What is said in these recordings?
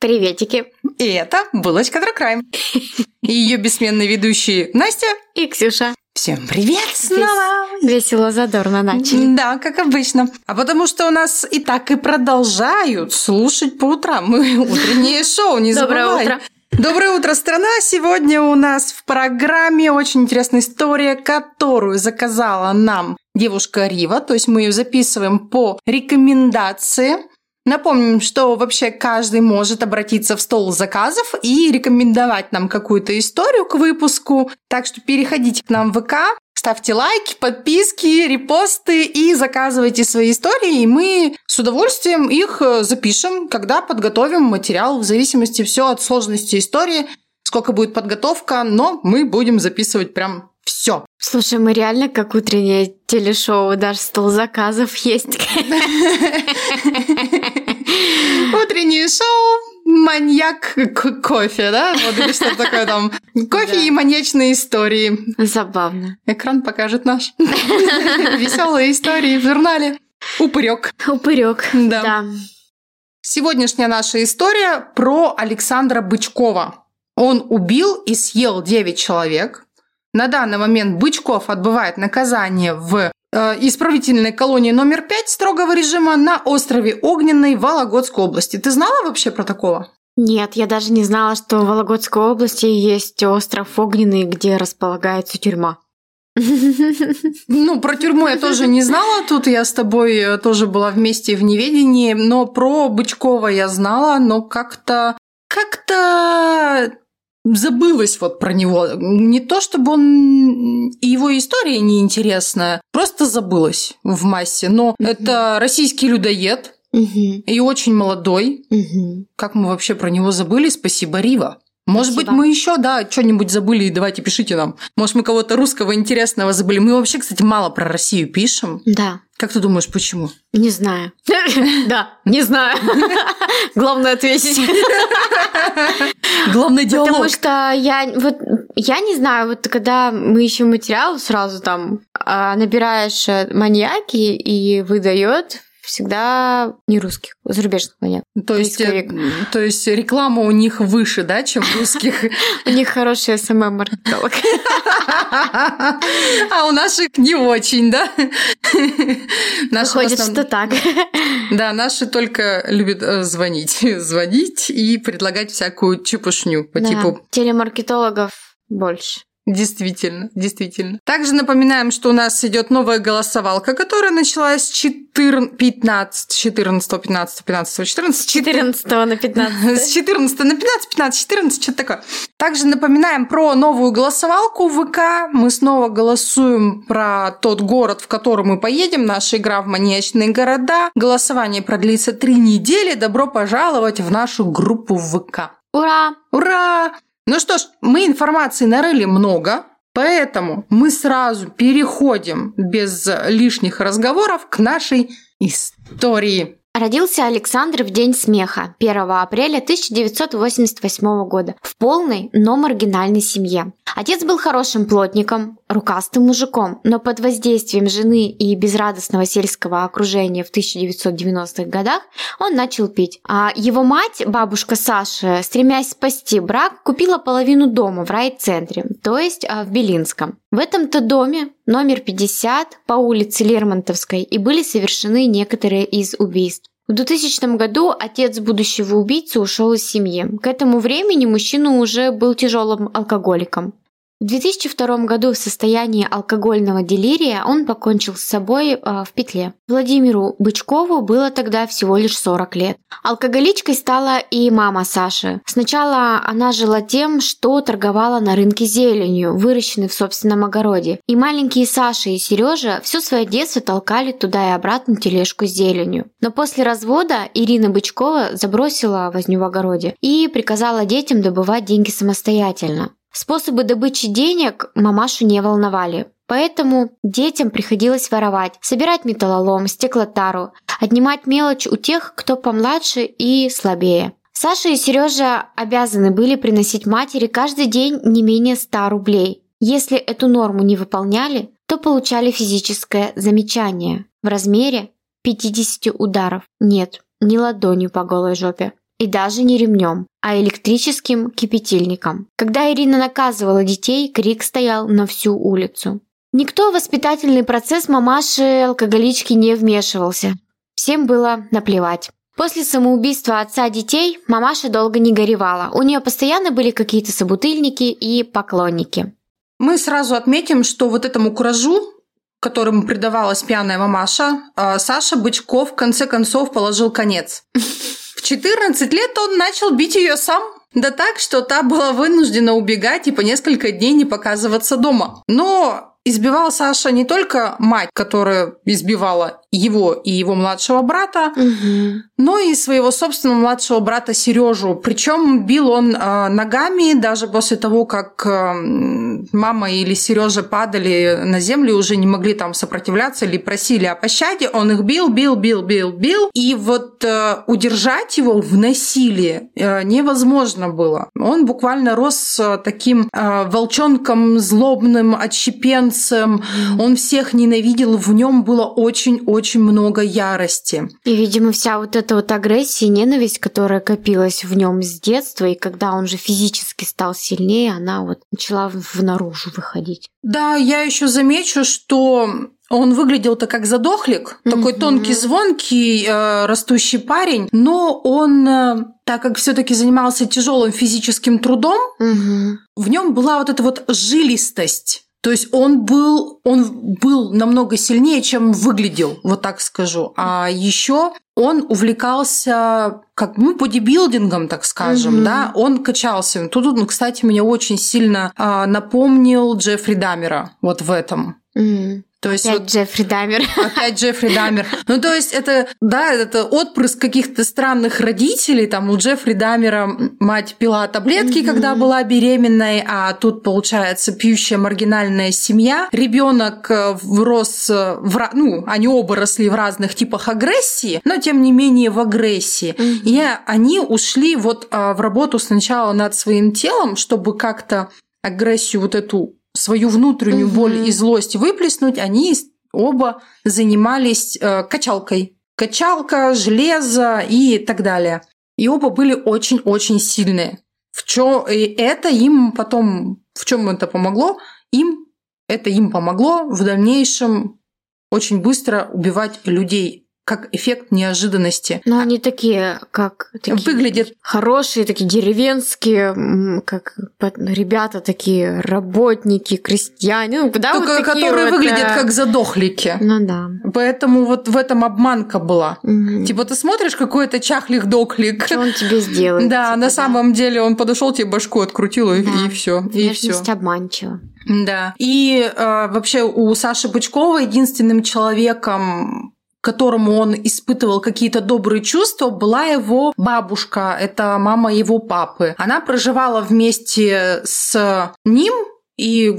Приветики. И это «Булочка Crime». И ее бессменные ведущие Настя и Ксюша. Всем привет снова! Весело, задорно начали. Да, как обычно. А потому что у нас и так и продолжают слушать по утрам. Мы утреннее шоу, не Доброе забывай. утро. Доброе утро, страна! Сегодня у нас в программе очень интересная история, которую заказала нам девушка Рива. То есть мы ее записываем по рекомендации. Напомним, что вообще каждый может обратиться в стол заказов и рекомендовать нам какую-то историю к выпуску. Так что переходите к нам в ВК, ставьте лайки, подписки, репосты и заказывайте свои истории, и мы с удовольствием их э, запишем, когда подготовим материал, в зависимости все от сложности истории, сколько будет подготовка, но мы будем записывать прям все. Слушай, мы реально как утреннее телешоу, даже стол заказов есть. Утреннее шоу, маньяк, кофе, да? Вот или что такое там. Кофе Да. и маньячные истории. Забавно. Экран покажет наш. Веселые истории в журнале. Упырек. Упырек. Да. Да. Сегодняшняя наша история про Александра Бычкова. Он убил и съел 9 человек. На данный момент Бычков отбывает наказание в э, исправительной колонии номер 5 строгого режима на острове Огненной Вологодской области. Ты знала вообще про такого? Нет, я даже не знала, что в Вологодской области есть остров Огненный, где располагается тюрьма. Ну, про тюрьму я тоже не знала. Тут я с тобой э, тоже была вместе в неведении. Но про Бычкова я знала, но как-то... Как-то забылась вот про него. Не то, чтобы он... Его история неинтересная, просто забылась в массе. Но Мгм. это российский людоед Мгм. и очень молодой. Мгм. Как мы вообще про него забыли? Спасибо, Рива. Может быть, Спасибо. мы еще, да, что-нибудь забыли, и давайте пишите нам. Может, мы кого-то русского интересного забыли. Мы вообще, кстати, мало про Россию пишем. Да. Как ты думаешь, почему? Не знаю. Да, не знаю. Главное ответить. Главный диалог. Потому что я вот я не знаю, вот когда мы ищем материал, сразу там а, набираешь э, маньяки и выдает всегда не русских, зарубежных маньяк. То есть, э, то есть реклама у них выше, да, чем русских. У них хороший СММ-маркетолог. А у наших не очень, да? Выходит, что так. Да, наши только любят э, звонить. Звонить и предлагать всякую чепушню по типу Телемаркетологов больше. Действительно, действительно. Также напоминаем, что у нас идет новая голосовалка, которая началась с 14, 15, 14, 15, 15, 14, 14 на С 15. 14 на 15, 15, 14, что-то такое. Также напоминаем про новую голосовалку в ВК. Мы снова голосуем про тот город, в который мы поедем. Наша игра в маньячные города. Голосование продлится три недели. Добро пожаловать в нашу группу в ВК. Ура! Ура! Ну что ж, мы информации нарыли много, поэтому мы сразу переходим без лишних разговоров к нашей истории. Родился Александр в День смеха 1 апреля 1988 года в полной, но маргинальной семье. Отец был хорошим плотником, рукастым мужиком, но под воздействием жены и безрадостного сельского окружения в 1990-х годах он начал пить. А его мать, бабушка Саша, стремясь спасти брак, купила половину дома в райцентре, то есть а, в Белинском. В этом-то доме, номер 50, по улице Лермонтовской, и были совершены некоторые из убийств. В 2000 году отец будущего убийцы ушел из семьи. К этому времени мужчина уже был тяжелым алкоголиком. В 2002 году в состоянии алкогольного делирия он покончил с собой э, в петле. Владимиру Бычкову было тогда всего лишь 40 лет. Алкоголичкой стала и мама Саши. Сначала она жила тем, что торговала на рынке зеленью, выращенной в собственном огороде. И маленькие Саша и Сережа все свое детство толкали туда и обратно тележку с зеленью. Но после развода Ирина Бычкова забросила возню в огороде и приказала детям добывать деньги самостоятельно. Способы добычи денег мамашу не волновали. Поэтому детям приходилось воровать, собирать металлолом, стеклотару, отнимать мелочь у тех, кто помладше и слабее. Саша и Сережа обязаны были приносить матери каждый день не менее 100 рублей. Если эту норму не выполняли, то получали физическое замечание в размере 50 ударов. Нет, не ладонью по голой жопе. И даже не ремнем, а электрическим кипятильником. Когда Ирина наказывала детей, крик стоял на всю улицу. Никто в воспитательный процесс мамаши-алкоголички не вмешивался. Всем было наплевать. После самоубийства отца детей мамаша долго не горевала. У нее постоянно были какие-то собутыльники и поклонники. Мы сразу отметим, что вот этому куражу, которому предавалась пьяная мамаша, а, Саша Бычков в конце концов положил конец. 14 лет он начал бить ее сам. Да так, что та была вынуждена убегать и по несколько дней не показываться дома. Но избивал Саша не только мать, которая избивала его и его младшего брата, угу. но и своего собственного младшего брата Сережу. Причем бил он э, ногами даже после того, как э, мама или Сережа падали на землю, уже не могли там сопротивляться или просили о пощаде. Он их бил, бил, бил, бил, бил. И вот э, удержать его в насилии э, невозможно было. Он буквально рос э, таким э, волчонком злобным, отщепенцем. Он всех ненавидел. В нем было очень-очень очень много ярости. И, видимо, вся вот эта вот агрессия и ненависть, которая копилась в нем с детства, и когда он же физически стал сильнее, она вот начала в наружу выходить. Да, я еще замечу, что он выглядел-то как задохлик, mm-hmm. такой тонкий, звонкий, э, растущий парень, но он, э, так как все-таки занимался тяжелым физическим трудом, mm-hmm. в нем была вот эта вот жилистость. То есть он был, он был намного сильнее, чем выглядел, вот так скажу. А еще он увлекался как ну, бодибилдингом, так скажем, mm-hmm. да, он качался. Тут, ну, кстати, меня очень сильно а, напомнил Джеффри Дамера вот в этом. Mm-hmm. То есть опять вот, Джеффри Дамер. Опять Джеффри Дамер. Ну, то есть это, да, это отпрыск каких-то странных родителей. Там у Джеффри Дамера мать пила таблетки, mm-hmm. когда была беременной, а тут, получается, пьющая маргинальная семья. Ребенок э, рос в... Ну, они оба росли в разных типах агрессии, но, тем не менее, в агрессии. Mm-hmm. И они ушли вот а, в работу сначала над своим телом, чтобы как-то агрессию вот эту свою внутреннюю угу. боль и злость выплеснуть, они оба занимались э, качалкой. Качалка, железо и так далее. И оба были очень-очень сильные. В чё, и это им потом, в чем это помогло? Им это им помогло в дальнейшем очень быстро убивать людей как эффект неожиданности. Но они такие, как такие выглядят хорошие, такие деревенские, как ребята такие работники, крестьяне, ну, да, Только, вот которые вот, выглядят как задохлики. Ну да. Поэтому вот в этом обманка была. Угу. Типа ты смотришь какой-то чахлих доклик. Что он тебе сделает? Да, типа, на самом деле он подошел тебе башку открутил и, да. и все, и все. обманчиво. Да. И э, вообще у Саши Бычкова единственным человеком, которому он испытывал какие-то добрые чувства, была его бабушка, это мама его папы. Она проживала вместе с ним и,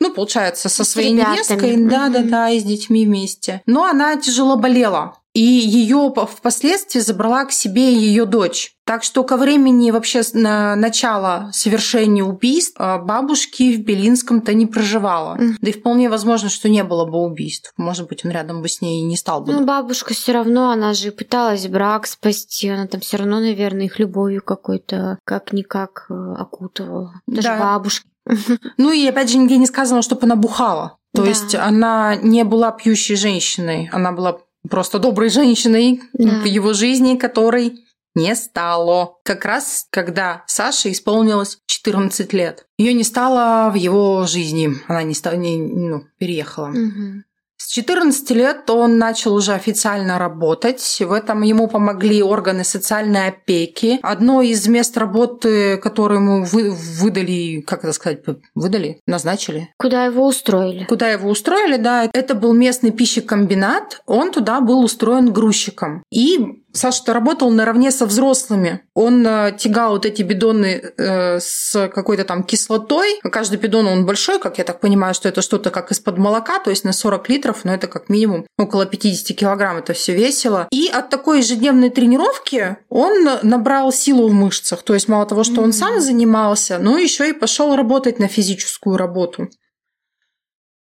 ну, получается, со своей невесткой, да-да-да, и с детьми вместе. Но она тяжело болела. И ее впоследствии забрала к себе ее дочь. Так что ко времени вообще на начала совершения убийств а, бабушки в Белинском-то не проживала. Mm. Да и вполне возможно, что не было бы убийств. Может быть, он рядом бы с ней и не стал бы. Ну, бабушка все равно, она же пыталась брак спасти, она там все равно, наверное, их любовью какой-то как-никак э, окутывала. Даже да. бабушки. Ну и опять же, нигде не сказано, чтобы она бухала. То да. есть она не была пьющей женщиной, она была просто доброй женщиной да. в его жизни, которой не стало. Как раз, когда Саше исполнилось 14 лет. Ее не стало в его жизни. Она не, стала, не ну, переехала. Мгм. С 14 лет он начал уже официально работать. В этом ему помогли органы социальной опеки. Одно из мест работы, которое ему вы- выдали, как это сказать, выдали, назначили, Куда его устроили? Куда его устроили, да, это был местный пищекомбинат, он туда был устроен грузчиком. И Саша-то работал наравне со взрослыми. Он э, тягал вот эти бидоны э, с какой-то там кислотой. Каждый бидон, он большой, как я так понимаю, что это что-то как из-под молока, то есть на 40 литров, но это как минимум около 50 килограмм, это все весело. И от такой ежедневной тренировки он набрал силу в мышцах. То есть мало того, что он сам занимался, но еще и пошел работать на физическую работу.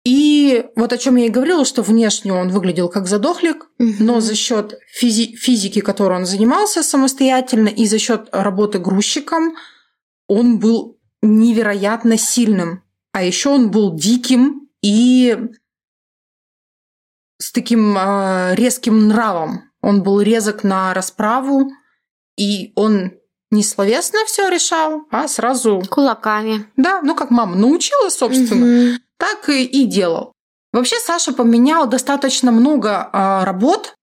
И вот о чем я и говорила, что внешне он выглядел как задохлик, но за счет физи- физики, которой он занимался самостоятельно, и за счет работы грузчиком, он был невероятно сильным. А еще он был диким и с таким э, резким нравом. Он был резок на расправу, и он не словесно все решал, а сразу, Кулаками. да, ну как мама научила, собственно, Мгм. так и, и делал. Вообще Саша поменял достаточно много а, работ.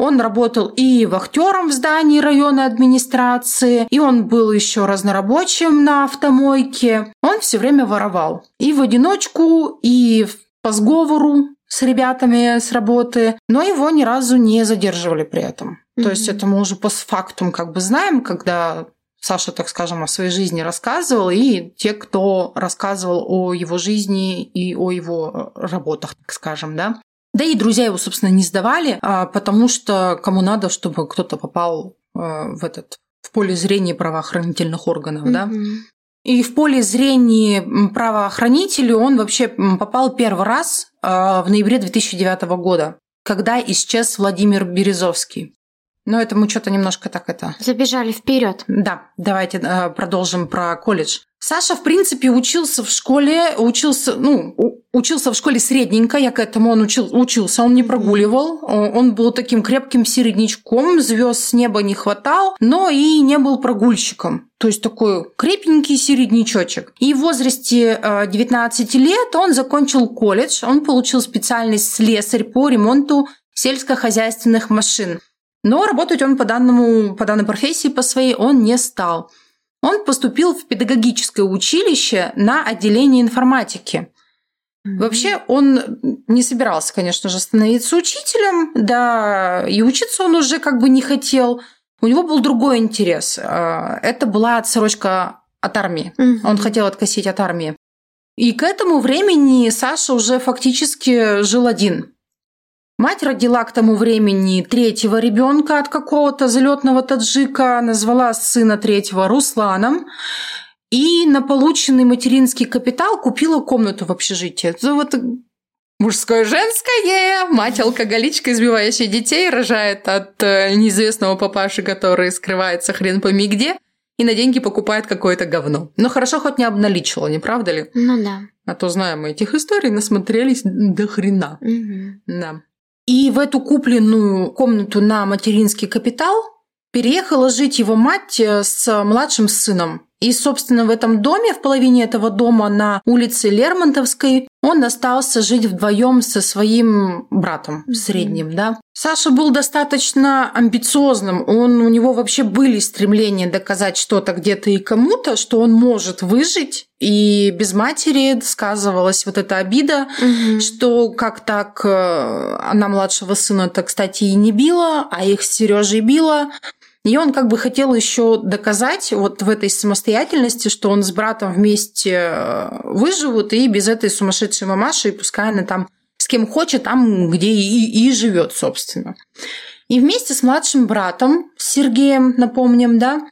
Он работал и вахтером в здании районной администрации, и он был еще разнорабочим на автомойке. Он все время воровал. И в одиночку, и по сговору с ребятами с работы, но его ни разу не задерживали при этом. То есть это мы уже постфактум как бы знаем, когда Саша, так скажем, о своей жизни рассказывал, и те, кто рассказывал о его жизни и о его э, работах, так скажем, да. Да и друзья его, собственно, не сдавали, а, потому что кому надо, чтобы кто-то попал э, в этот в поле зрения правоохранительных органов, да. Мгм. И в поле зрения правоохранителей он вообще попал первый раз в ноябре 2009 года, когда исчез Владимир Березовский. Но это мы что-то немножко так это Забежали вперед. да, давайте э, продолжим про колледж. Саша, в принципе, учился в школе, учился, ну, учился в школе средненько, я к этому он учил, учился, он не прогуливал, он был таким крепким середнячком, звезд с неба не хватал, но и не был прогульщиком. То есть такой крепенький середнячочек. И в возрасте э, 19 лет он закончил колледж, он получил специальность слесарь по ремонту сельскохозяйственных машин. Но работать он по, данному, по данной профессии по своей он не стал. Он поступил в педагогическое училище на отделение информатики. Вообще он не собирался, конечно же, становиться учителем, да, и учиться он уже как бы не хотел. У него был другой интерес. А, Это была отсрочка от армии. Он хотел откосить от армии. И к этому времени Саша уже фактически жил один. Мать родила к тому времени третьего ребенка от какого-то залетного таджика, назвала сына третьего Русланом. И на полученный материнский капитал купила комнату в общежитии. Это вот мужское женское. Мать алкоголичка, избивающая детей, рожает от э, неизвестного папаши, который скрывается хрен пойми где, и на деньги покупает какое-то говно. Но хорошо хоть не обналичила, не правда ли? Ну да. А то знаем мы этих историй, насмотрелись до хрена. Мгм. Да. И в эту купленную комнату на материнский капитал переехала жить его мать э, с младшим сыном. И, собственно, в этом доме, в половине этого дома на улице Лермонтовской, он остался жить вдвоем со своим братом средним, да. Саша был достаточно амбициозным, он, у него вообще были стремления доказать что-то где-то и кому-то, что он может выжить, и без матери сказывалась вот эта обида, Мгм. что как так э, она младшего сына-то, кстати, и не била, а их с Сережей била. И он как бы хотел еще доказать вот в этой самостоятельности, что он с братом вместе э, выживут, и без этой сумасшедшей мамаши, и пускай она там с кем хочет, там, где и, и живет, собственно. И вместе с младшим братом, Сергеем, напомним, да,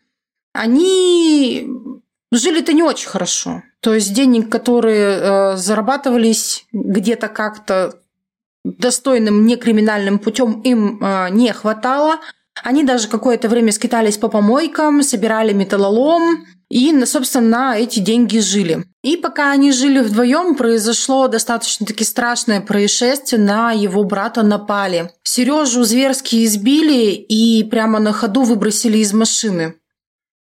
они жили-то не очень хорошо. То есть денег, которые э, зарабатывались где-то как-то достойным некриминальным путем, им э, не хватало. Они даже какое-то время скитались по помойкам, собирали металлолом, И, собственно, на эти деньги жили. И пока они жили вдвоем, произошло достаточно-таки страшное происшествие. На его брата напали. Сережу зверски избили и прямо на ходу выбросили из машины.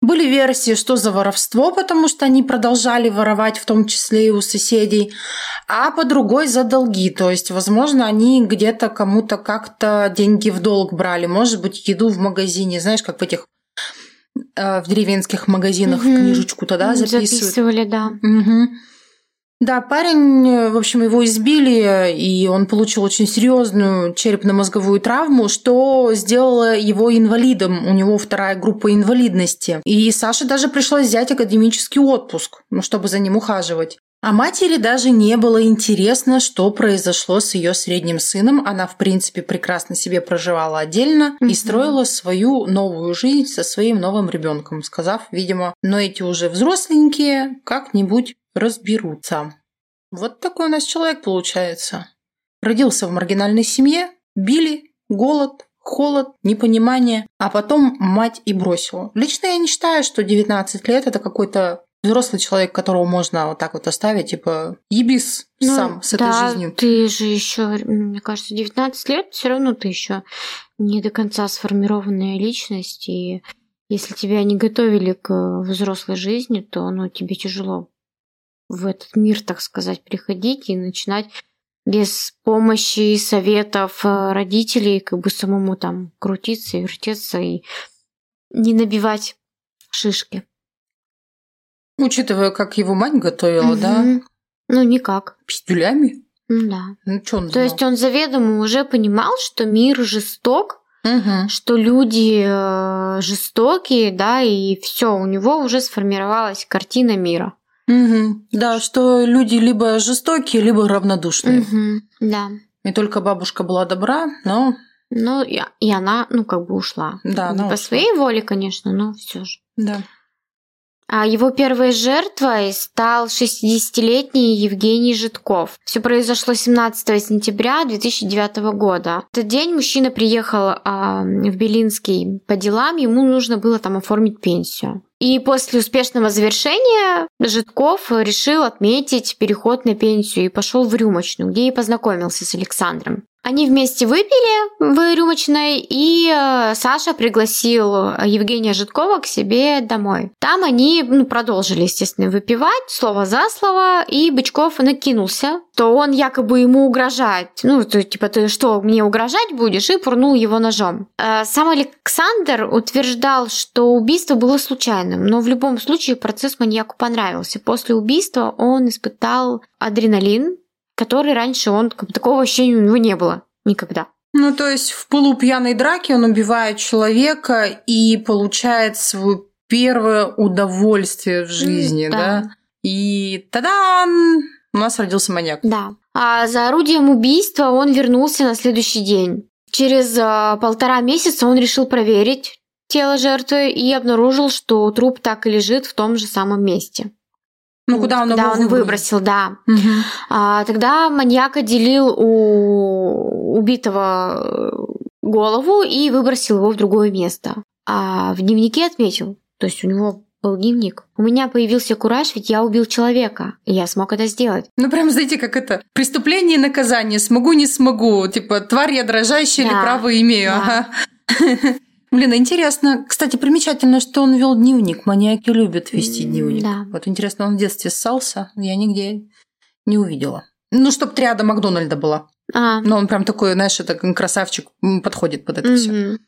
Были версии, что за воровство, потому что они продолжали воровать, в том числе и у соседей, а по другой за долги. То есть, возможно, они где-то кому-то как-то деньги в долг брали. Может быть, еду в магазине, знаешь, как в этих э, в деревенских магазинах угу. книжечку тогда записывают. Записывали, да. Угу. Да, парень, в общем, его избили, и он получил очень серьезную черепно-мозговую травму, что сделало его инвалидом. У него вторая группа инвалидности. И Саше даже пришлось взять академический отпуск, ну, чтобы за ним ухаживать. А матери даже не было интересно, что произошло с ее средним сыном. Она, в принципе, прекрасно себе проживала отдельно mm-hmm. и строила свою новую жизнь со своим новым ребенком, сказав, видимо, но эти уже взросленькие как-нибудь разберутся. Вот такой у нас человек получается. Родился в маргинальной семье, били, голод, холод, непонимание, а потом мать и бросила. Лично я не считаю, что 19 лет это какой-то взрослый человек, которого можно вот так вот оставить, типа, ебис ну, сам с да, этой жизнью. Ты же еще, мне кажется, 19 лет, все равно ты еще не до конца сформированная личность, и если тебя не готовили к взрослой жизни, то ну, тебе тяжело в этот мир, так сказать, приходить и начинать без помощи и советов э, родителей как бы самому там крутиться и вертеться и не набивать шишки. Учитывая, как его мать готовила, угу. да? Ну, никак. Пистюлями? Да. Ну, что он То есть он заведомо уже понимал, что мир жесток, угу. что люди э, жестокие, да, и все, у него уже сформировалась картина мира. Угу. Да, что люди либо жестокие, либо равнодушные. Угу. Да. И только бабушка была добра, но... Ну, и, и она, ну, как бы ушла. Да, Не она по ушла. своей воле, конечно, но все же. Да. А его первой жертвой стал 60-летний Евгений Житков. Все произошло 17 сентября 2009 года. В этот день мужчина приехал а, в Белинский по делам, ему нужно было там оформить пенсию. И после успешного завершения Житков решил отметить переход на пенсию и пошел в рюмочную, где и познакомился с Александром. Они вместе выпили в рюмочной, и э, Саша пригласил Евгения Житкова к себе домой. Там они ну, продолжили, естественно, выпивать, слово за слово, и Бычков накинулся, то он якобы ему угрожает. Ну, то, типа, ты что, мне угрожать будешь? И пурнул его ножом. Э, сам Александр утверждал, что убийство было случайным, но в любом случае процесс маньяку понравился. После убийства он испытал адреналин, который раньше он, такого ощущения у него не было никогда. Ну, то есть в полупьяной драке он убивает человека и получает свое первое удовольствие в жизни, да. да? И тадан! У нас родился маньяк. Да. А за орудием убийства он вернулся на следующий день. Через а, полтора месяца он решил проверить тело жертвы и обнаружил, что труп так и лежит в том же самом месте. Ну, куда он да, его он выбросил? выбросил, да. Мгм. А, тогда маньяк отделил у убитого голову и выбросил его в другое место. А в дневнике отметил, то есть у него был дневник. У меня появился кураж, ведь я убил человека, и я смог это сделать. Ну, прям, знаете, как это? Преступление и наказание. Смогу, не смогу. Типа, тварь я дрожащая или Да. право имею. Да. Ага. Блин, интересно. Кстати, примечательно, что он вел дневник. Маньяки любят вести дневник. да. Вот интересно, он в детстве ссался. Я нигде не увидела. Ну, чтоб триада Макдональда была. А, Но он прям такой, знаешь, это красавчик, подходит под это все. Мгм.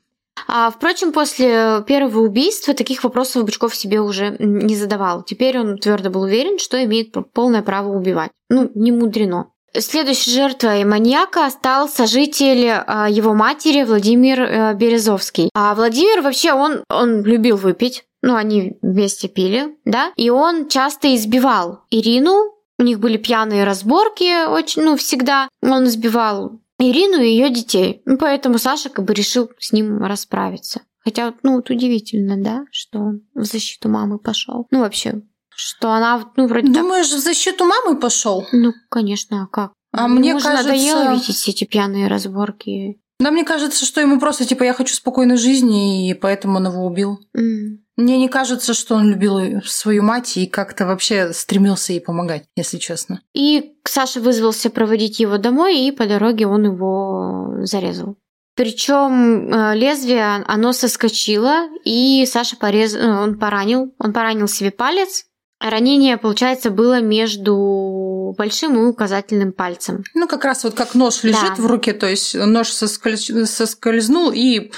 А, впрочем, после первого убийства таких вопросов Бычков себе уже не задавал. Теперь он твердо был уверен, что имеет полное право убивать. Ну, не мудрено. Следующей жертвой маньяка стал сожитель а, его матери Владимир э, Березовский. А Владимир вообще, он, он любил выпить. Ну, они вместе пили, да? И он часто избивал Ирину. У них были пьяные разборки очень, ну, всегда. Он избивал Ирину и ее детей. Ну, поэтому Саша как бы решил с ним расправиться. Хотя, ну, вот удивительно, да, что он в защиту мамы пошел. Ну, вообще, что она, ну, вроде Думаешь, в защиту мамы пошел? Ну, конечно, а как? А Ему мне же кажется- надоело видеть эти пьяные разборки. Да, мне кажется, что ему просто, типа, я хочу спокойной жизни, и поэтому он его убил. М. Мне не кажется, что он любил свою мать и как-то вообще стремился ей помогать, если честно. И Саша вызвался проводить его домой, и по дороге он его зарезал. Причем э, лезвие, оно соскочило, и Саша порез... Э, он поранил, он поранил себе палец. Ранение, получается, было между большим и указательным пальцем. Ну, как раз вот как нож лежит да. в руке, то есть нож соскольз... соскользнул, и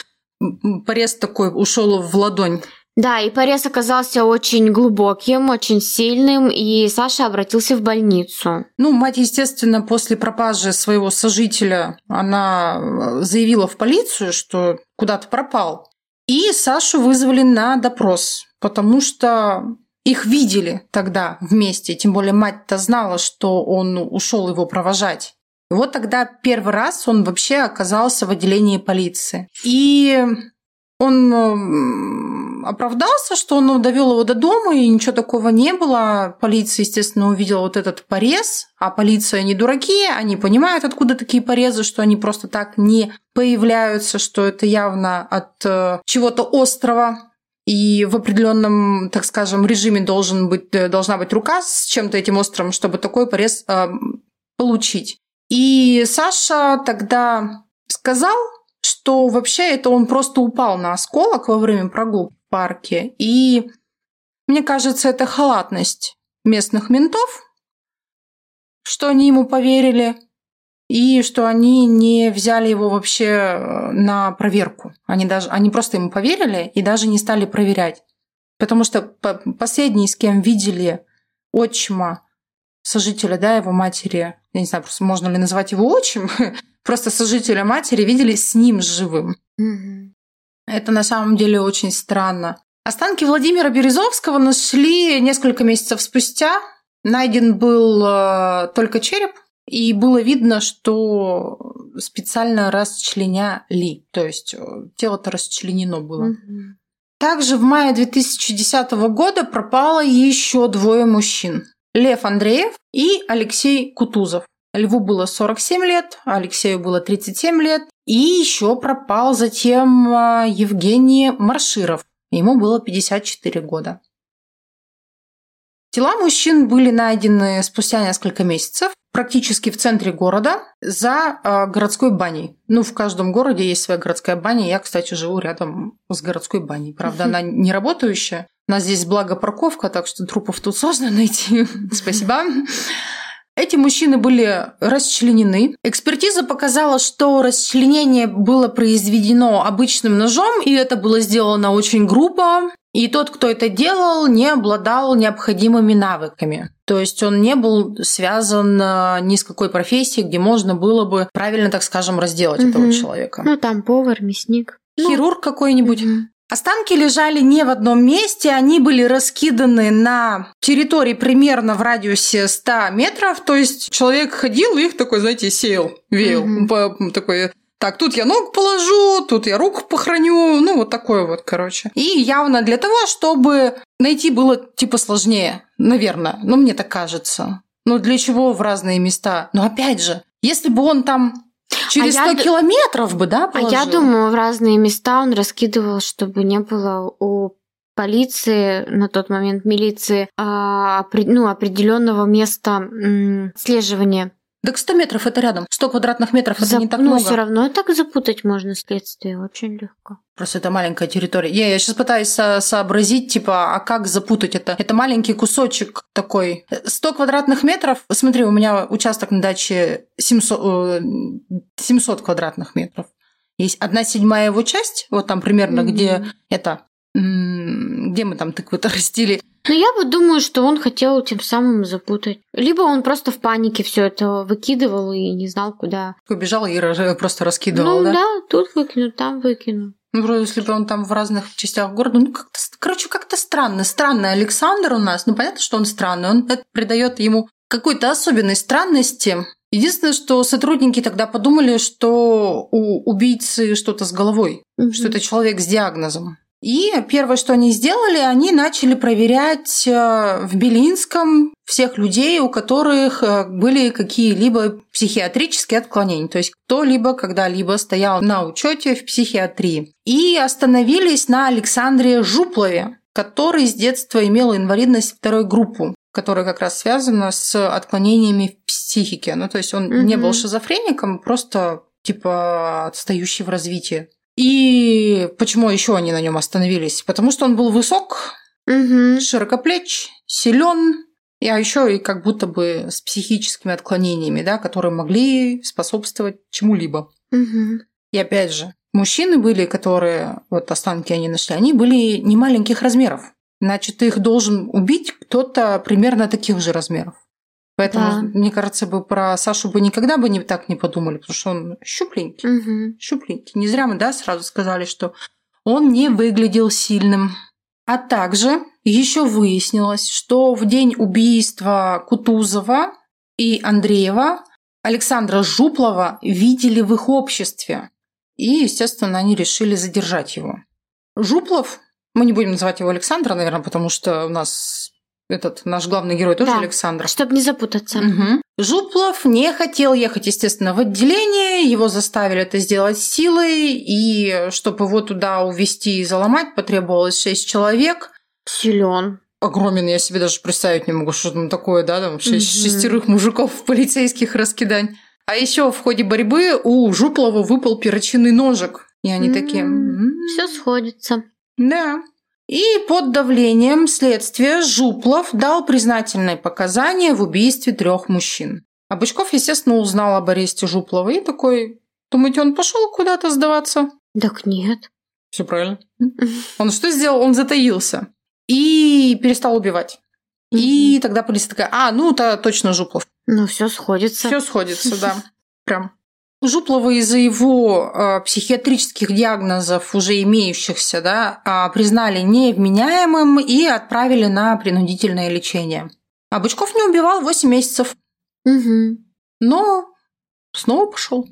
порез такой ушел в ладонь. Да, и порез оказался очень глубоким, очень сильным, и Саша обратился в больницу. Ну, мать, естественно, после пропажи своего сожителя, она заявила в полицию, что куда-то пропал. И Сашу вызвали на допрос, потому что их видели тогда вместе, тем более мать-то знала, что он ушел его провожать. И вот тогда первый раз он вообще оказался в отделении полиции. И он оправдался, что он довел его до дома, и ничего такого не было. Полиция, естественно, увидела вот этот порез, а полиция не дураки, они понимают, откуда такие порезы, что они просто так не появляются, что это явно от э, чего-то острого. И в определенном, так скажем, режиме должен быть, э, должна быть рука с чем-то этим острым, чтобы такой порез э, получить. И Саша тогда сказал, что вообще это он просто упал на осколок во время прогулки в парке. И мне кажется, это халатность местных ментов, что они ему поверили, и что они не взяли его вообще э, на проверку. Они, даже, они просто ему поверили и даже не стали проверять. Потому что последние, с кем видели отчима, сожителя, да, его матери, я не знаю, просто можно ли назвать его отчим, просто сожителя матери видели с ним живым. Mm-hmm. Это на самом деле очень странно. Останки Владимира Березовского нашли несколько месяцев спустя. Найден был э, только череп, и было видно, что специально расчленяли, то есть э, тело-то расчленено было. Mm-hmm. Также в мае 2010 года пропало еще двое мужчин. Лев Андреев и Алексей Кутузов. Льву было 47 лет, Алексею было 37 лет. И еще пропал затем а, Евгений Марширов. Ему было 54 года. Тела мужчин были найдены спустя несколько месяцев, практически в центре города, за э, городской баней. Ну, в каждом городе есть своя городская баня. Я, кстати, живу рядом с городской баней. Правда, она не работающая. У нас здесь благо парковка, так что трупов тут сложно найти. Спасибо. Эти мужчины были расчленены. Экспертиза показала, что расчленение было произведено обычным ножом, и это было сделано очень грубо. И тот, кто это делал, не обладал необходимыми навыками. То есть он не был связан э, ни с какой профессией, где можно было бы правильно, так скажем, разделать угу. этого человека. Ну, там повар, мясник. Хирург ну, какой-нибудь. Угу. Останки лежали не в одном месте, они были раскиданы на территории примерно в радиусе 100 метров, то есть человек ходил и их такой, знаете, сеял, веял, mm-hmm. такой так, тут я ногу положу, тут я руку похороню, ну вот такое вот, короче. И явно для того, чтобы найти было типа сложнее, наверное, ну мне так кажется. Ну для чего в разные места? Но опять же, если бы он там Через а 100 я... километров бы, да, положил? А я думаю, в разные места он раскидывал, чтобы не было у полиции, на тот момент милиции, а, ну, определенного места слеживания так 100 метров это рядом. 100 квадратных метров это Зап... не так ну, много. все равно так запутать можно следствие очень легко. Просто это маленькая территория. Я, я сейчас пытаюсь со- сообразить, типа, а как запутать это? Это маленький кусочек такой. 100 квадратных метров. Смотри, у меня участок на даче 700, 700 э, квадратных метров. Есть одна седьмая его часть, вот там примерно, mm-hmm. где это где мы там тыквы-то растили. Ну, я вот думаю, что он хотел тем самым запутать. Либо он просто в панике все это выкидывал и не знал, куда. Убежал и просто раскидывал, ну, да? да, тут выкину, там выкину. Ну, вроде, если бы он там в разных частях города, ну, как-то, короче, как-то странно. Странный Александр у нас. Ну, понятно, что он странный. Он это придает ему какой-то особенной странности. Единственное, что сотрудники тогда подумали, что у убийцы что-то с головой, угу. что это человек с диагнозом. И первое, что они сделали, они начали проверять э, в Белинском всех людей, у которых э, были какие-либо психиатрические отклонения, то есть кто-либо когда-либо стоял на учете в психиатрии. И остановились на Александре Жуплове. который с детства имел инвалидность второй группы, которая как раз связана с отклонениями в психике. Ну, то есть он угу. не был шизофреником, просто типа отстающий в развитии. И почему еще они на нем остановились? Потому что он был высок, угу. широкоплеч, силен, а еще и как будто бы с психическими отклонениями, да, которые могли способствовать чему-либо. Угу. И опять же, мужчины были, которые, вот останки они нашли, они были не маленьких размеров. Значит, их должен убить кто-то примерно таких же размеров. Поэтому, да. мне кажется, бы про Сашу бы никогда бы не, так не подумали, потому что он щупленький. Угу. Щупленький. Не зря мы, да, сразу сказали, что он не выглядел сильным. А также еще выяснилось, что в день убийства Кутузова и Андреева Александра Жуплова видели в их обществе. И, естественно, они решили задержать его. Жуплов, мы не будем называть его Александра, наверное, потому что у нас этот наш главный герой тоже да, Александр. Чтобы не запутаться. Угу. Жуплов не хотел ехать, естественно, в отделение. Его заставили это сделать силой. И чтобы его туда увезти и заломать, потребовалось шесть человек. Силен. Огромен, я себе даже представить не могу, что там такое, да, там шесть, угу. шестерых мужиков полицейских раскидать. А еще в ходе борьбы у Жуплова выпал перочинный ножик. И они м-м, такие... Все сходится. Да. И под давлением следствия Жуплов дал признательные показания в убийстве трех мужчин. А Бычков, естественно, узнал об аресте Жуплова и такой, думаете, он пошел куда-то сдаваться? Так нет. Все правильно. Он что сделал? Он затаился и перестал убивать. И тогда полиция такая, а, ну, это точно Жуплов. Ну, все сходится. Все сходится, да. Прям. Жуплова из-за его э, психиатрических диагнозов, уже имеющихся, да, э, признали невменяемым и отправили на принудительное лечение. А Бычков не убивал 8 месяцев. Угу. Но снова пошел.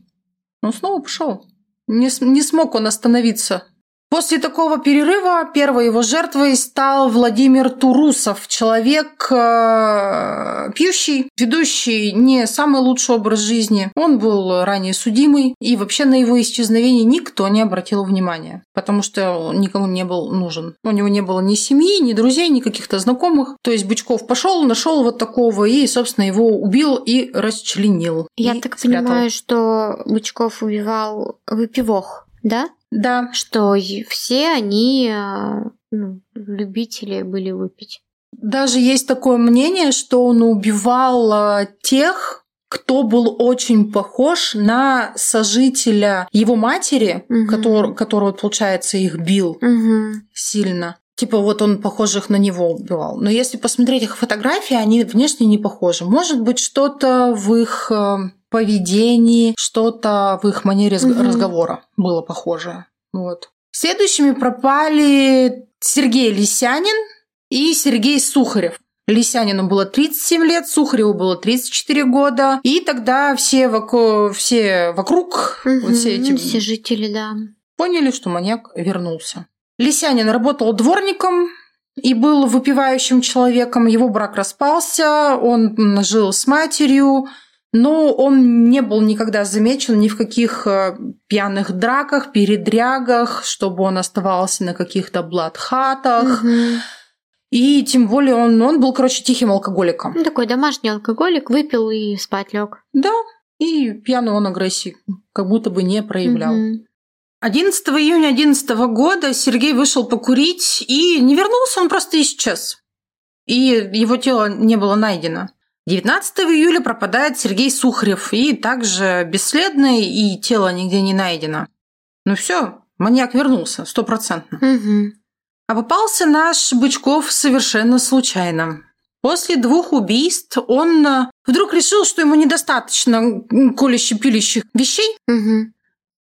Он снова пошел. Не, не смог он остановиться После такого перерыва первой его жертвой стал Владимир Турусов, человек э, пьющий, ведущий не самый лучший образ жизни. Он был ранее судимый, и вообще на его исчезновение никто не обратил внимания, потому что никому не был нужен. У него не было ни семьи, ни друзей, ни каких-то знакомых. То есть Бычков пошел, нашел вот такого и, собственно, его убил и расчленил. Я и так спрятал. понимаю, что Бычков убивал выпивох, да? Да. Что все они э, ну, любители были выпить. Даже есть такое мнение, что он убивал э, тех, кто был очень похож на сожителя его матери, угу. который, которого, получается, их бил угу. сильно. Типа вот он похожих на него убивал. Но если посмотреть их фотографии, они внешне не похожи. Может быть, что-то в их э, поведении, что-то в их манере угу. разговора было похоже. Вот. Следующими пропали Сергей Лисянин и Сергей Сухарев. Лисянину было 37 лет, Сухареву было 34 года. И тогда все, вокруг, все вокруг, угу, вот все эти... Все жители, да. Поняли, что маньяк вернулся. Лисянин работал дворником и был выпивающим человеком. Его брак распался, он жил с матерью, но он не был никогда замечен ни в каких э, пьяных драках, передрягах, чтобы он оставался на каких-то бладхатах. Угу. И тем более он, он был, короче, тихим алкоголиком. Ну, такой домашний алкоголик, выпил и спать лег. Да, и пьяный он агрессии как будто бы не проявлял. Угу. 11 июня 2011 года Сергей вышел покурить и не вернулся, он просто исчез. И его тело не было найдено. 19 июля пропадает Сергей Сухарев, и также бесследный, и тело нигде не найдено. Ну все, маньяк вернулся, стопроцентно. Угу. А попался наш Бычков совершенно случайно. После двух убийств он э, вдруг решил, что ему недостаточно колюще-пилищих вещей, угу.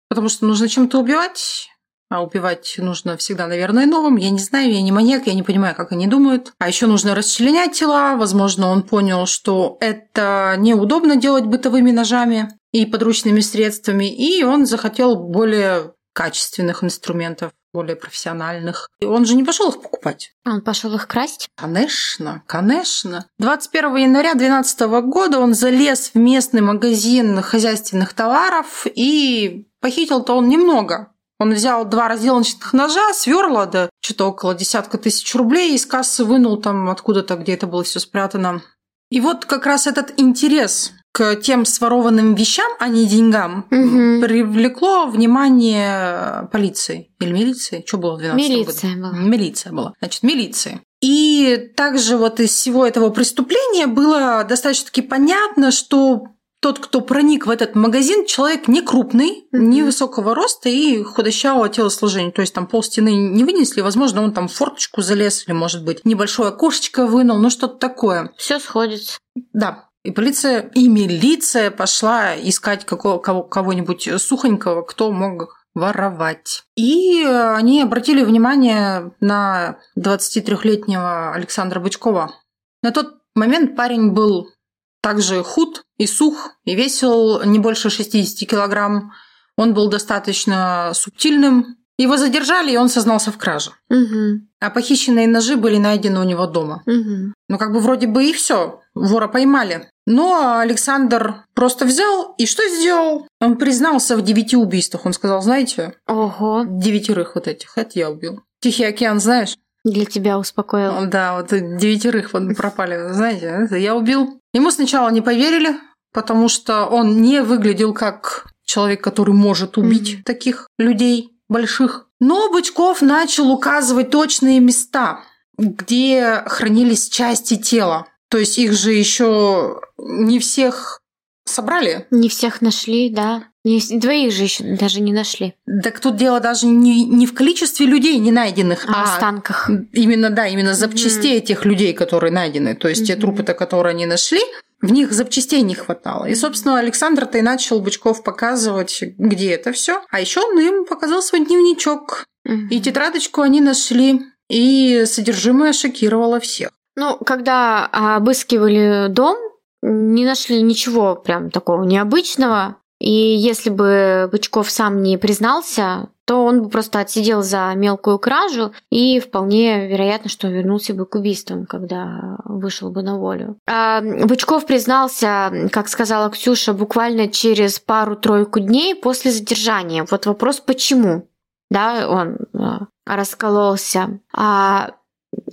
потому что нужно чем-то убивать. А убивать нужно всегда, наверное, новым. Я не знаю, я не маньяк, я не понимаю, как они думают. А еще нужно расчленять тела. Возможно, он понял, что это неудобно делать бытовыми ножами и подручными средствами. И он захотел более качественных инструментов более профессиональных. И он же не пошел их покупать. А он пошел их красть? Конечно, конечно. 21 января 2012 года он залез в местный магазин хозяйственных товаров и похитил-то он немного. Он взял два разделочных ножа, сверла, да, что-то около десятка тысяч рублей из кассы вынул там откуда-то, где это было все спрятано. И вот как раз этот интерес к тем сворованным вещам, а не деньгам, Мгм. привлекло внимание полиции. Или милиции? Что было в 12 Милиция году? была. Милиция была. Значит, милиции. И также вот из всего этого преступления было достаточно-таки понятно, что тот, кто проник в этот магазин, человек не крупный, Мгм. невысокого роста и худощавого телосложения. То есть там пол стены не вынесли, возможно, он там в форточку залез или, может быть, небольшое окошечко вынул, ну что-то такое. Все сходится. Да. И полиция, и милиция пошла искать какого, кого, кого-нибудь сухонького, кто мог воровать. И они обратили внимание на 23-летнего Александра Бычкова. На тот момент парень был также худ и сух, и весил не больше 60 килограмм. Он был достаточно субтильным. Его задержали, и он сознался в краже. Угу. А похищенные ножи были найдены у него дома. Угу. Ну, как бы вроде бы и все. Вора поймали. Но Александр просто взял и что сделал? Он признался в девяти убийствах. Он сказал, знаете, Ого. девятерых вот этих, это я убил. Тихий океан, знаешь? Для тебя успокоил. Да, вот девятерых вот пропали, знаете, я убил. Ему сначала не поверили, потому что он не выглядел как человек, который может убить Мгм. таких людей больших. Но Бычков начал указывать точные места, где хранились части тела. То есть их же еще не всех собрали. Не всех нашли, да. Не Двоих же еще даже не нашли. Так тут дело даже не, не в количестве людей не найденных, А а останках. Именно, да, именно запчастей этих людей, которые найдены. То есть те Мгм. трупы-то, которые они нашли, в них запчастей не хватало. И, собственно, Александр-то и начал Бычков показывать, где это все. А еще он им показал свой дневничок. Мгм. И тетрадочку они нашли. И содержимое шокировало всех. Ну, когда обыскивали дом, не нашли ничего прям такого необычного. И если бы Бычков сам не признался, то он бы просто отсидел за мелкую кражу, и вполне вероятно, что вернулся бы к убийствам, когда вышел бы на волю. А Бычков признался, как сказала Ксюша, буквально через пару-тройку дней после задержания. Вот вопрос, почему? Да, он а, раскололся. А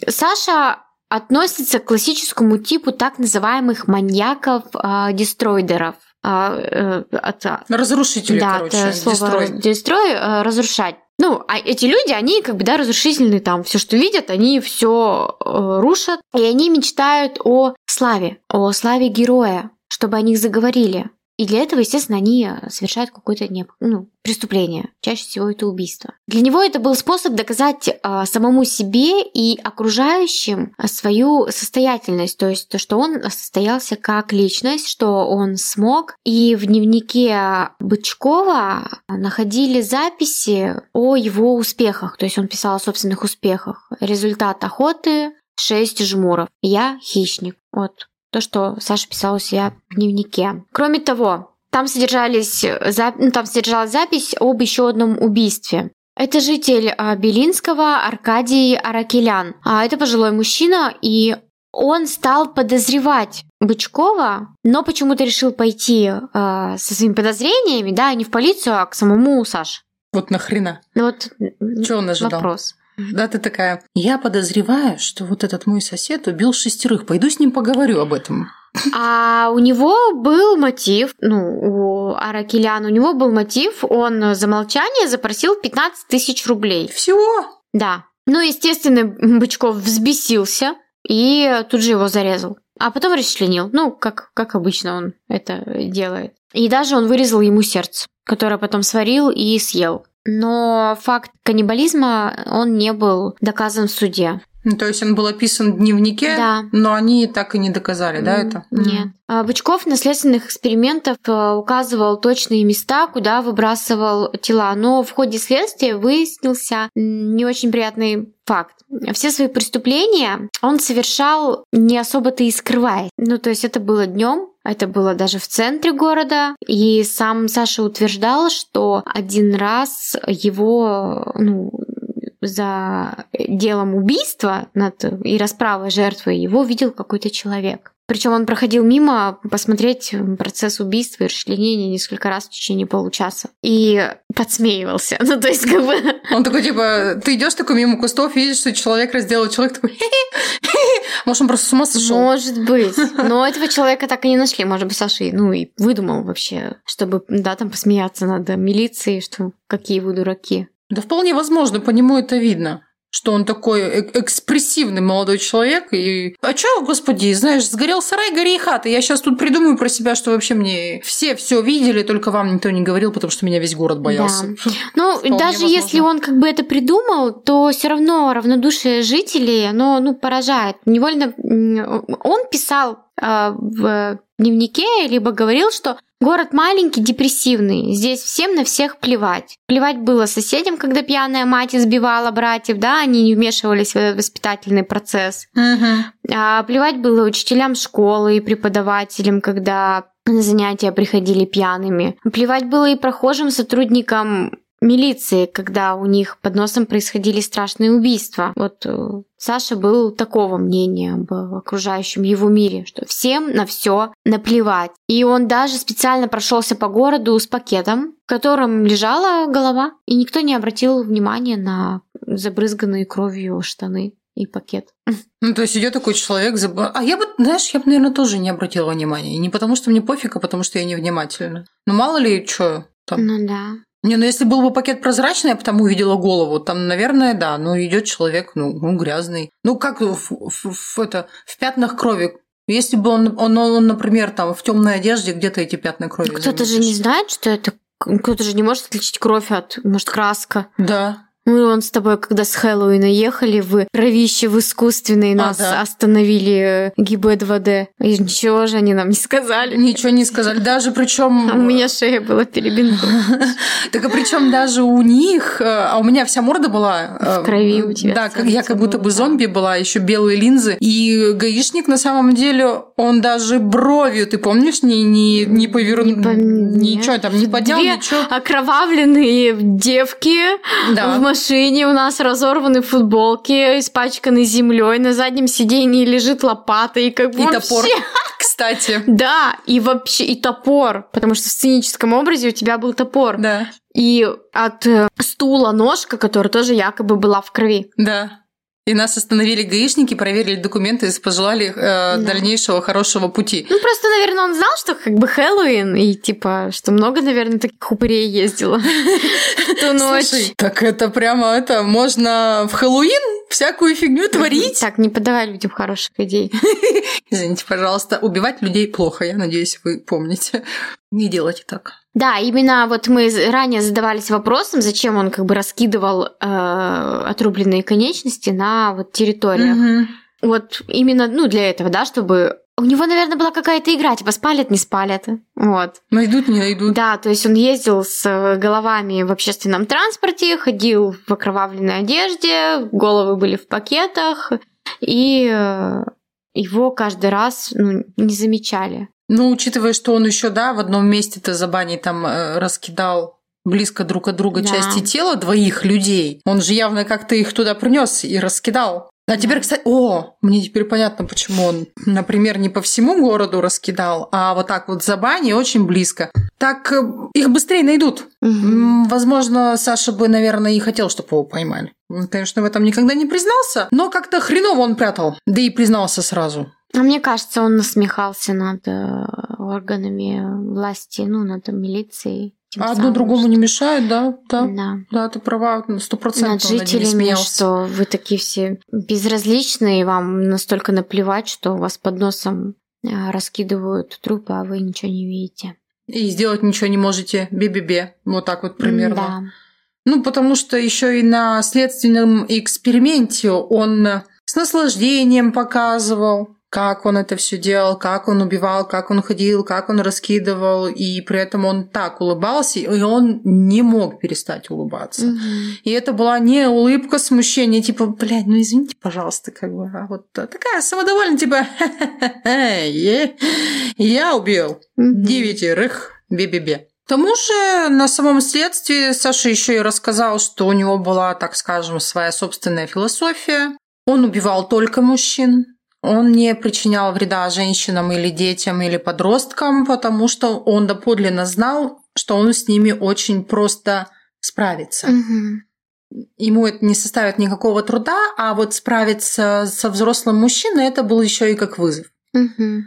Саша относится к классическому типу так называемых маньяков-дестройдеров. от, Разрушители, да, короче, от слова дестрой. дестрой э, разрушать. Ну, а эти люди, они как бы, да, разрушительные там, все, что видят, они все рушат, и они мечтают о славе, о славе героя, чтобы о них заговорили. И для этого, естественно, они совершают какое-то не, ну, преступление. Чаще всего это убийство. Для него это был способ доказать а, самому себе и окружающим свою состоятельность. То есть то, что он состоялся как личность, что он смог. И в дневнике Бычкова находили записи о его успехах. То есть он писал о собственных успехах. Результат охоты 6 жмуров. Я хищник. Вот то, что Саша писал у себя в дневнике. Кроме того, там, содержались, ну, там содержалась запись об еще одном убийстве. Это житель Белинского Аркадий Аракелян. А это пожилой мужчина, и он стал подозревать Бычкова, но почему-то решил пойти э, со своими подозрениями, да, не в полицию, а к самому Саше. Вот нахрена? Ну вот Что он ожидал? вопрос. Да, ты такая, я подозреваю, что вот этот мой сосед убил шестерых. Пойду с ним поговорю об этом. А у него был мотив, ну, у Аракеляна, у него был мотив, он за молчание запросил 15 тысяч рублей. Всего? Да. Ну, естественно, Бычков взбесился и тут же его зарезал. А потом расчленил. Ну, как, как обычно он это делает. И даже он вырезал ему сердце, которое потом сварил и съел. Но факт каннибализма, он не был доказан в суде. Ну, то есть он был описан в дневнике, Да. но они так и не доказали, да, это? Нет. А Бычков на следственных экспериментах э, указывал точные места, куда выбрасывал тела, но в ходе следствия выяснился не очень приятный факт. Все свои преступления он совершал не особо-то и скрываясь. Ну, то есть это было днем, это было даже в центре города. И сам Саша утверждал, что один раз его ну, за делом убийства над, и расправой жертвы его видел какой-то человек. Причем он проходил мимо посмотреть процесс убийства и расчленения несколько раз в течение получаса. И подсмеивался. Ну, то есть, как бы... Он такой, типа, ты идешь такой мимо кустов, видишь, что человек разделал, человек такой, может, он просто с ума сошел? Может быть. Но этого человека так и не нашли. Может быть, Саша, ну, и выдумал вообще, чтобы, да, там посмеяться над милицией, что какие вы дураки. Да вполне возможно, по нему это видно что он такой э, экспрессивный молодой человек. И... А чё, господи, знаешь, сгорел сарай, гори и хата. Я сейчас тут придумаю про себя, что вообще мне все все видели, только вам никто не говорил, потому что меня весь город боялся. Да. Ну, Вполне даже возможно. если он как бы это придумал, то все равно равнодушие жителей, оно ну, поражает. Невольно он писал э, в дневнике, либо говорил, что Город маленький, депрессивный. Здесь всем на всех плевать. Плевать было соседям, когда пьяная мать избивала братьев, да, они не вмешивались в этот воспитательный процесс. Угу. А плевать было учителям школы и преподавателям, когда на занятия приходили пьяными. Плевать было и прохожим сотрудникам милиции, когда у них под носом происходили страшные убийства. Вот э, Саша был такого мнения об окружающем его мире, что всем на все наплевать. И он даже специально прошелся по городу с пакетом, в котором лежала голова, и никто не обратил внимания на забрызганные кровью штаны и пакет. Ну, то есть идет такой человек, заб... а я бы, знаешь, я бы, наверное, тоже не обратила внимания. Не потому, что мне пофиг, а потому, что я невнимательна. Ну, мало ли, что там. Ну да. Не, ну если был бы пакет прозрачный, я бы там увидела голову, там, наверное, да, ну идет человек, ну, ну грязный. Ну, как в, в, в, это, в пятнах крови. Если бы он, он, он, например, там в темной одежде, где-то эти пятна крови. Кто-то же не знает, что это кто-то же не может отличить кровь от, может, краска. Да. Мы вон с тобой, когда с Хэллоуина ехали в кровище в искусственный, нас а, да. остановили ГИБ-2D. И ничего же они нам не сказали. Ничего не сказали. Даже причем... А у меня шея была перебинтована. Так а причем даже у них, э, а у меня вся морда была... Э, в крови у тебя. Да, я как будто бы зомби была, еще белые линзы. И гаишник на самом деле, он даже бровью, ты помнишь, не, не, не повернул, ничего там не поднял, ничего. окровавленные девки в машине машине у нас разорваны футболки, испачканы землей, на заднем сидении лежит лопата и как бы И вообще... топор, кстати. Да, и вообще, и топор, потому что в сценическом образе у тебя был топор. Да. И от э, стула ножка, которая тоже якобы была в крови. Да. И нас остановили гаишники, проверили документы и пожелали э, да. дальнейшего хорошего пути. Ну, просто, наверное, он знал, что как бы Хэллоуин, и типа, что много, наверное, таких упырей ездило ту ночь. Так это прямо это, можно в Хэллоуин всякую фигню творить? Так, не подавай людям хороших идей. Извините, пожалуйста, убивать людей плохо, я надеюсь, вы помните. Не делайте так. Да, именно вот мы ранее задавались вопросом, зачем он как бы раскидывал э, отрубленные конечности на вот территориях. Угу. Вот именно, ну, для этого, да, чтобы у него, наверное, была какая-то игра, типа спалят, не спалят. Вот. Найдут, не найдут. Да, то есть он ездил с головами в общественном транспорте, ходил в окровавленной одежде, головы были в пакетах, и э, его каждый раз ну, не замечали. Ну, учитывая, что он еще, да, в одном месте-то за баней там э, раскидал близко друг от друга да. части тела двоих людей. Он же явно как-то их туда принес и раскидал. А теперь, кстати, о, мне теперь понятно, почему он, например, не по всему городу раскидал, а вот так вот за баней очень близко. Так э, их быстрее найдут. Угу. Возможно, Саша бы, наверное, и хотел, чтобы его поймали. Он, конечно, в этом никогда не признался, но как-то хреново он прятал. Да и признался сразу. А мне кажется, он насмехался над э, органами власти, ну, над милицией. А одно другому не мешает, да? Да, да. да ты права, на сто процентов. Над жителями, что вы такие все безразличные, вам настолько наплевать, что у вас под носом э, раскидывают трупы, а вы ничего не видите. И сделать ничего не можете. Бе-бе-бе. Вот так вот примерно. Да. Ну, потому что еще и на следственном эксперименте он с наслаждением показывал, как он это все делал, как он убивал, как он ходил, как он раскидывал, и при этом он так улыбался, и он не мог перестать улыбаться. Угу. И это была не улыбка смущения, типа, блядь, ну извините, пожалуйста, как бы, а вот такая самодовольная, типа, я убил девятерых, бе-бе-бе. К тому же на самом следствии Саша еще и рассказал, что у него была, так скажем, своя собственная философия. Он убивал только мужчин, Он не причинял вреда женщинам или детям или подросткам, потому что он доподлинно знал, что он с ними очень просто справится. Угу. Ему это не составит никакого труда, а вот справиться со взрослым мужчиной это был еще и как вызов. Угу.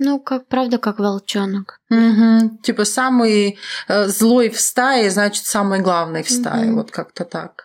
Ну, как правда, как волчонок. Угу. Типа самый э, злой в стае, значит, самый главный в стае. Мгм. Вот как-то так.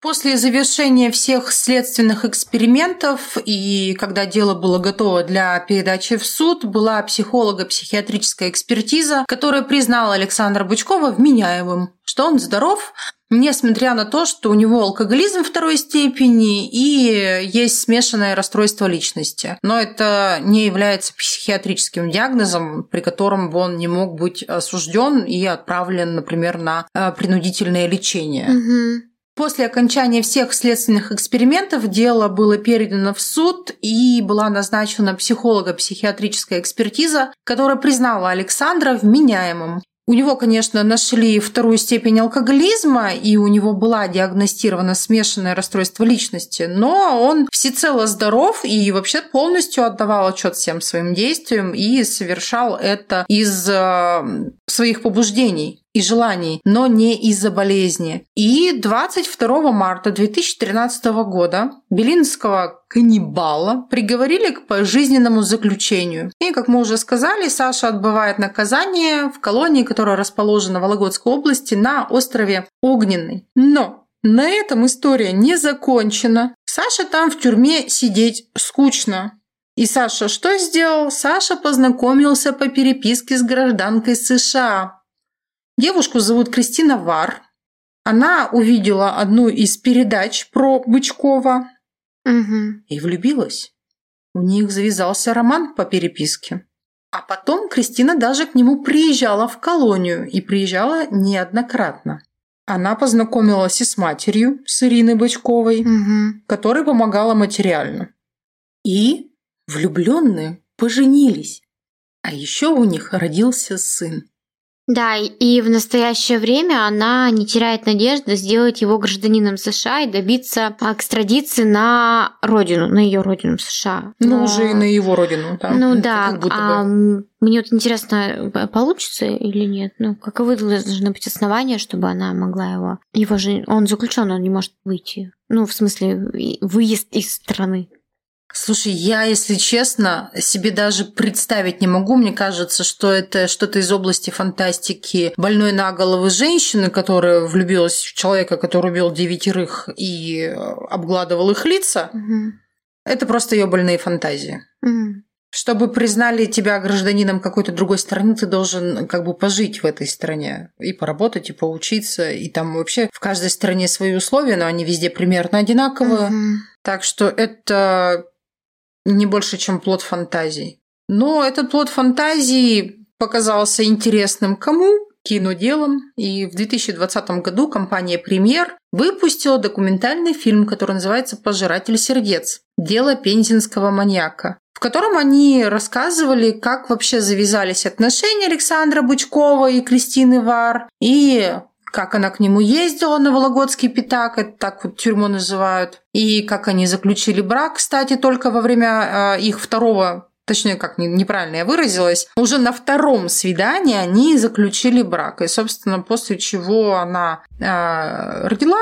После завершения всех следственных экспериментов и когда дело было готово для передачи в суд, была психолого-психиатрическая экспертиза, которая признала Александра Бычкова вменяемым, что он здоров, несмотря на то, что у него алкоголизм второй степени и есть смешанное расстройство личности. Но это не является психиатрическим диагнозом, при котором бы он не мог быть осужден и отправлен, например, на э, принудительное лечение. Угу. После окончания всех следственных экспериментов дело было передано в суд и была назначена психолого-психиатрическая экспертиза, которая признала Александра вменяемым. У него, конечно, нашли вторую степень алкоголизма, и у него была диагностирована смешанное расстройство личности, но он всецело здоров и вообще полностью отдавал отчет всем своим действиям и совершал это из э, своих побуждений и желаний, но не из-за болезни. И 22 марта 2013 года Белинского каннибала приговорили к пожизненному заключению. И, как мы уже сказали, Саша отбывает наказание в колонии, которая расположена в Вологодской области на острове Огненный. Но на этом история не закончена. Саша там в тюрьме сидеть скучно. И Саша что сделал? Саша познакомился по переписке с гражданкой США. Девушку зовут Кристина Вар. Она увидела одну из передач про Бычкова Угу. и влюбилась. У них завязался роман по переписке. А потом Кристина даже к нему приезжала в колонию и приезжала неоднократно. Она познакомилась и с матерью, с Ириной Бычковой, Угу. которая помогала материально. И влюбленные поженились. А еще у них родился сын. Да, и- в настоящее время она не теряет надежды сделать его гражданином США и добиться экстрадиции на родину, на ее родину США. Ну, Но- уже и на его родину. да. Ну да, как будто а бы. мне вот интересно, получится или нет? Ну, каковы должны быть основания, чтобы она могла его... Его же... Он заключен, он не может выйти. Ну, в смысле, выезд из страны. Слушай, я, если честно, себе даже представить не могу. Мне кажется, что это что-то из области фантастики больной на голову женщины, которая влюбилась в человека, который убил девятерых и э, обгладывал их лица. Мгм. Это просто ее больные фантазии. Мгм. Чтобы признали тебя гражданином какой-то другой страны, ты должен как бы пожить в этой стране и поработать, и поучиться. И там вообще в каждой стране свои условия, но они везде примерно одинаковые. Мгм. Так что это не больше, чем плод фантазий. Но этот плод фантазии показался интересным кому? Киноделом. И в 2020 году компания «Премьер» выпустила документальный фильм, который называется «Пожиратель сердец. Дело пензенского маньяка», в котором они рассказывали, как вообще завязались отношения Александра Бычкова и Кристины Вар, и как она к нему ездила на Вологодский пятак, это так вот тюрьму называют, и как они заключили брак, кстати, только во время э, их второго, точнее, как не- неправильно я выразилась, уже на втором свидании они заключили брак. И, собственно, после чего она э, родила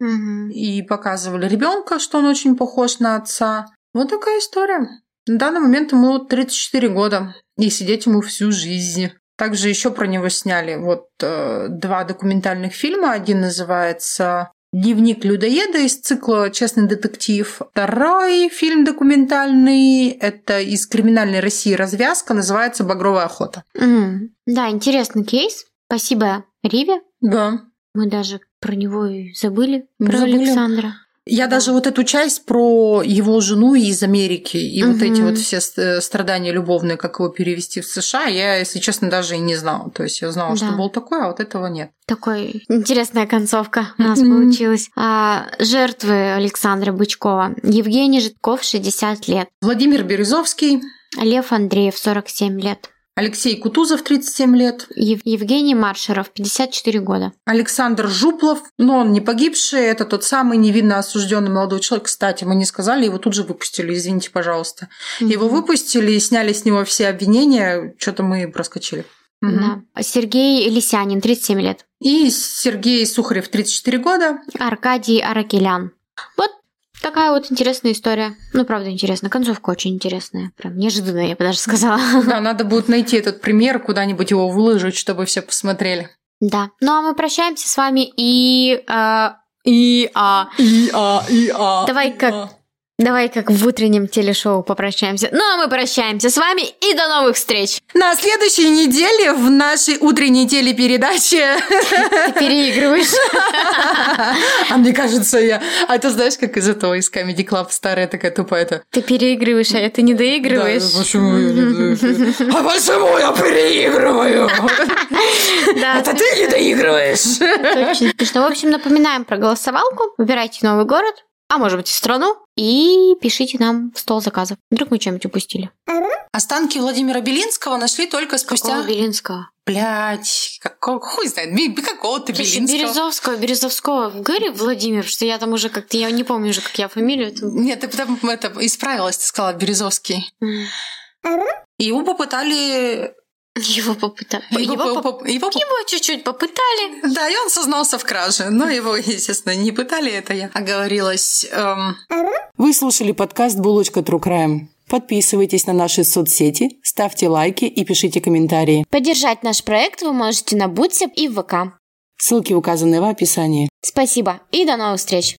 Мгм. и показывали ребенка, что он очень похож на отца. Вот такая история. На данный момент ему 34 года, и сидеть ему всю жизнь. Также еще про него сняли вот э, два документальных фильма. Один называется «Дневник людоеда» из цикла «Честный детектив». Второй фильм документальный – это из «Криминальной России. Развязка», называется «Багровая охота». Мгм. Да, интересный кейс. Спасибо Риве. Да. Мы даже про него и забыли, про Забыли. Александра. Я даже вот эту часть про его жену из Америки и вот эти вот все ст- страдания любовные, как его перевести в США, я, если честно, даже и не знала. То есть я знала, что Да. был такой, а вот этого нет. Такой интересная концовка у нас получилась. А, жертвы Александра Бычкова. Евгений Житков, 60 лет. Владимир Березовский, Лев Андреев, 47 лет. Алексей Кутузов, 37 лет. Ев- Евгений Маршеров, 54 года. Александр Жуплов, но он не погибший, это тот самый невинно осужденный молодой человек. Кстати, мы не сказали, его тут же выпустили, извините, пожалуйста. Его выпустили и сняли с него все обвинения, что-то мы проскочили. Мгм. Да. Сергей Лисянин, 37 лет. И Сергей Сухарев, 34 года. Аркадий Аракелян. Вот такая вот интересная история. Ну, правда, интересно. Концовка очень интересная. Прям неожиданная, я бы даже сказала. Да, надо будет найти этот пример, куда-нибудь его выложить, чтобы все посмотрели. Да. Ну, а мы прощаемся с вами и... а, и... а, И а, и а. Давай как- Давай как в утреннем телешоу попрощаемся. Ну, а мы прощаемся с вами и до новых встреч. На следующей неделе в нашей утренней телепередаче... Ты переигрываешь. А мне кажется, я... А это знаешь, как из этого, из Comedy Club старая такая тупая это. Ты переигрываешь, а ты не доигрываешь. Да, почему я не? А почему я переигрываю? Да, Это ты не доигрываешь. смешно. В общем, напоминаем про голосовалку. Выбирайте новый город, а может быть и страну, и пишите нам в стол заказов. Вдруг мы что-нибудь упустили. Останки Владимира Белинского нашли только спустя... Какого Белинского? Блять, какого... Хуй знает, какого-то Слушай, Белинского. Березовского, Березовского. Говори, Владимир, что я там уже как-то, я не помню уже, как я фамилию. эту. Нет, ты потом это исправилась, ты сказала Березовский. И Его попытали... Его попытали. Его, Его, по- поп- по- его его чуть-чуть попытали. Да, и он сознался в краже. Но его, естественно, не пытали, это я оговорилась. Эм, Вы слушали подкаст «Булочка True Crime». Подписывайтесь на наши соцсети, ставьте лайки и пишите комментарии. Поддержать наш проект вы можете на Бутсе и в ВК. Ссылки указаны в описании. Спасибо и до новых встреч!